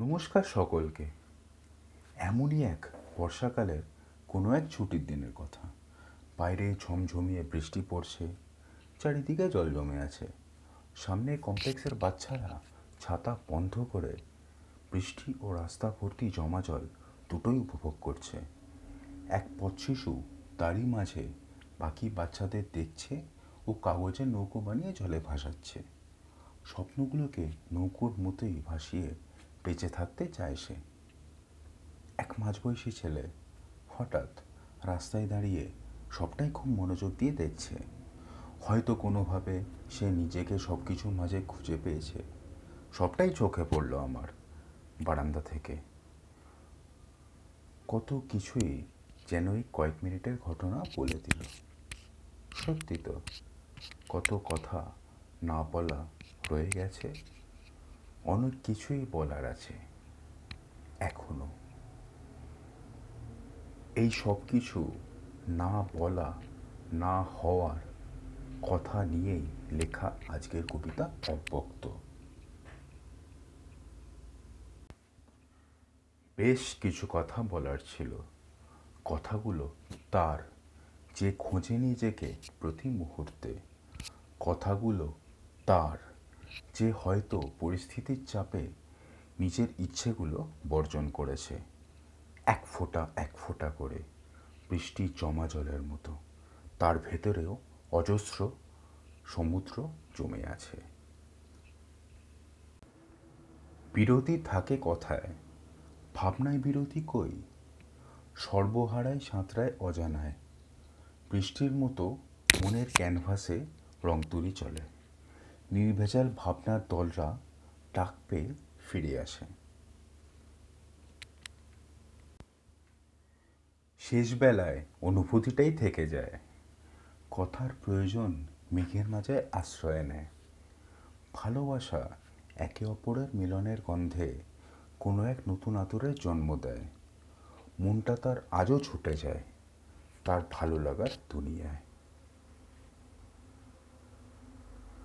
নমস্কার সকলকে। এমনই এক বর্ষাকালের কোনো এক ছুটির দিনের কথা। বাইরে ঝমঝমিয়ে বৃষ্টি পড়ছে, চারিদিকে জল জমে আছে। সামনে কমপ্লেক্সের বাচ্চারা ছাতা বন্ধ করে বৃষ্টি ও রাস্তা ভর্তি জমা জল দুটোই উপভোগ করছে। এক পথ শিশু তারই মাঝে বাকি বাচ্চাদের দেখছে ও কাগজের নৌকো বানিয়ে জলে ভাসাচ্ছে। স্বপ্নগুলোকে নৌকোর মতোই ভাসিয়ে বেঁচে থাকতে চায় সে। এক মাঝবয়সী ছেলে হঠাৎ রাস্তায় দাঁড়িয়ে সবটাই খুব মনোযোগ দিয়ে দেখছে। হয়তো কোনোভাবে সে নিজেকে সব কিছুর মাঝে খুঁজে পেয়েছে। সবটাই চোখে পড়ল আমার বারান্দা থেকে। কত কিছুই যেন এই কয়েক মিনিটের ঘটনা বলে দিল। সত্যি তো, কত কথা না বলা রয়ে গেছে। অনেক কিছুই বলার আছে, এখনও। এই সব কিছু না বলা, না হওয়ার কথা নিয়েই লেখা আজকের কবিতা অব্যক্ত। বেশ কিছু কথা বলার ছিল। কথাগুলো তার যে খোঁজে নিজেকে প্রতি মুহূর্তে, কথাগুলো তার যে হয়তো পরিস্থিতির চাপে নিজের ইচ্ছেগুলো বর্জন করেছে, এক ফোঁটা এক ফোঁটা করে বৃষ্টি জমা জলের মতো, তার ভেতরেও অজস্র সমুদ্র জমে আছে। বিরতি থাকে কথায়, ভাবনায় বিরতি কই? সর্বহারায় সাঁতরায় অজানায়, বৃষ্টির মতো মনের ক্যানভাসে রং তুলি চলে। নির্ভেজাল ভাবনার দলরা ডাক পেয়ে ফিরে আসে। শেষ বেলায় অনুভূতিটাই থেকে যায়। কথার প্রয়োজন মেঘের মাঝে আশ্রয় নেয়। ভালোবাসা একে অপরের মিলনের গন্ধে কোনো এক নতুন আতরের জন্ম দেয়। মনটা তার আজও ছুটে যায়। তার ভালো লাগার দুনিয়ায়।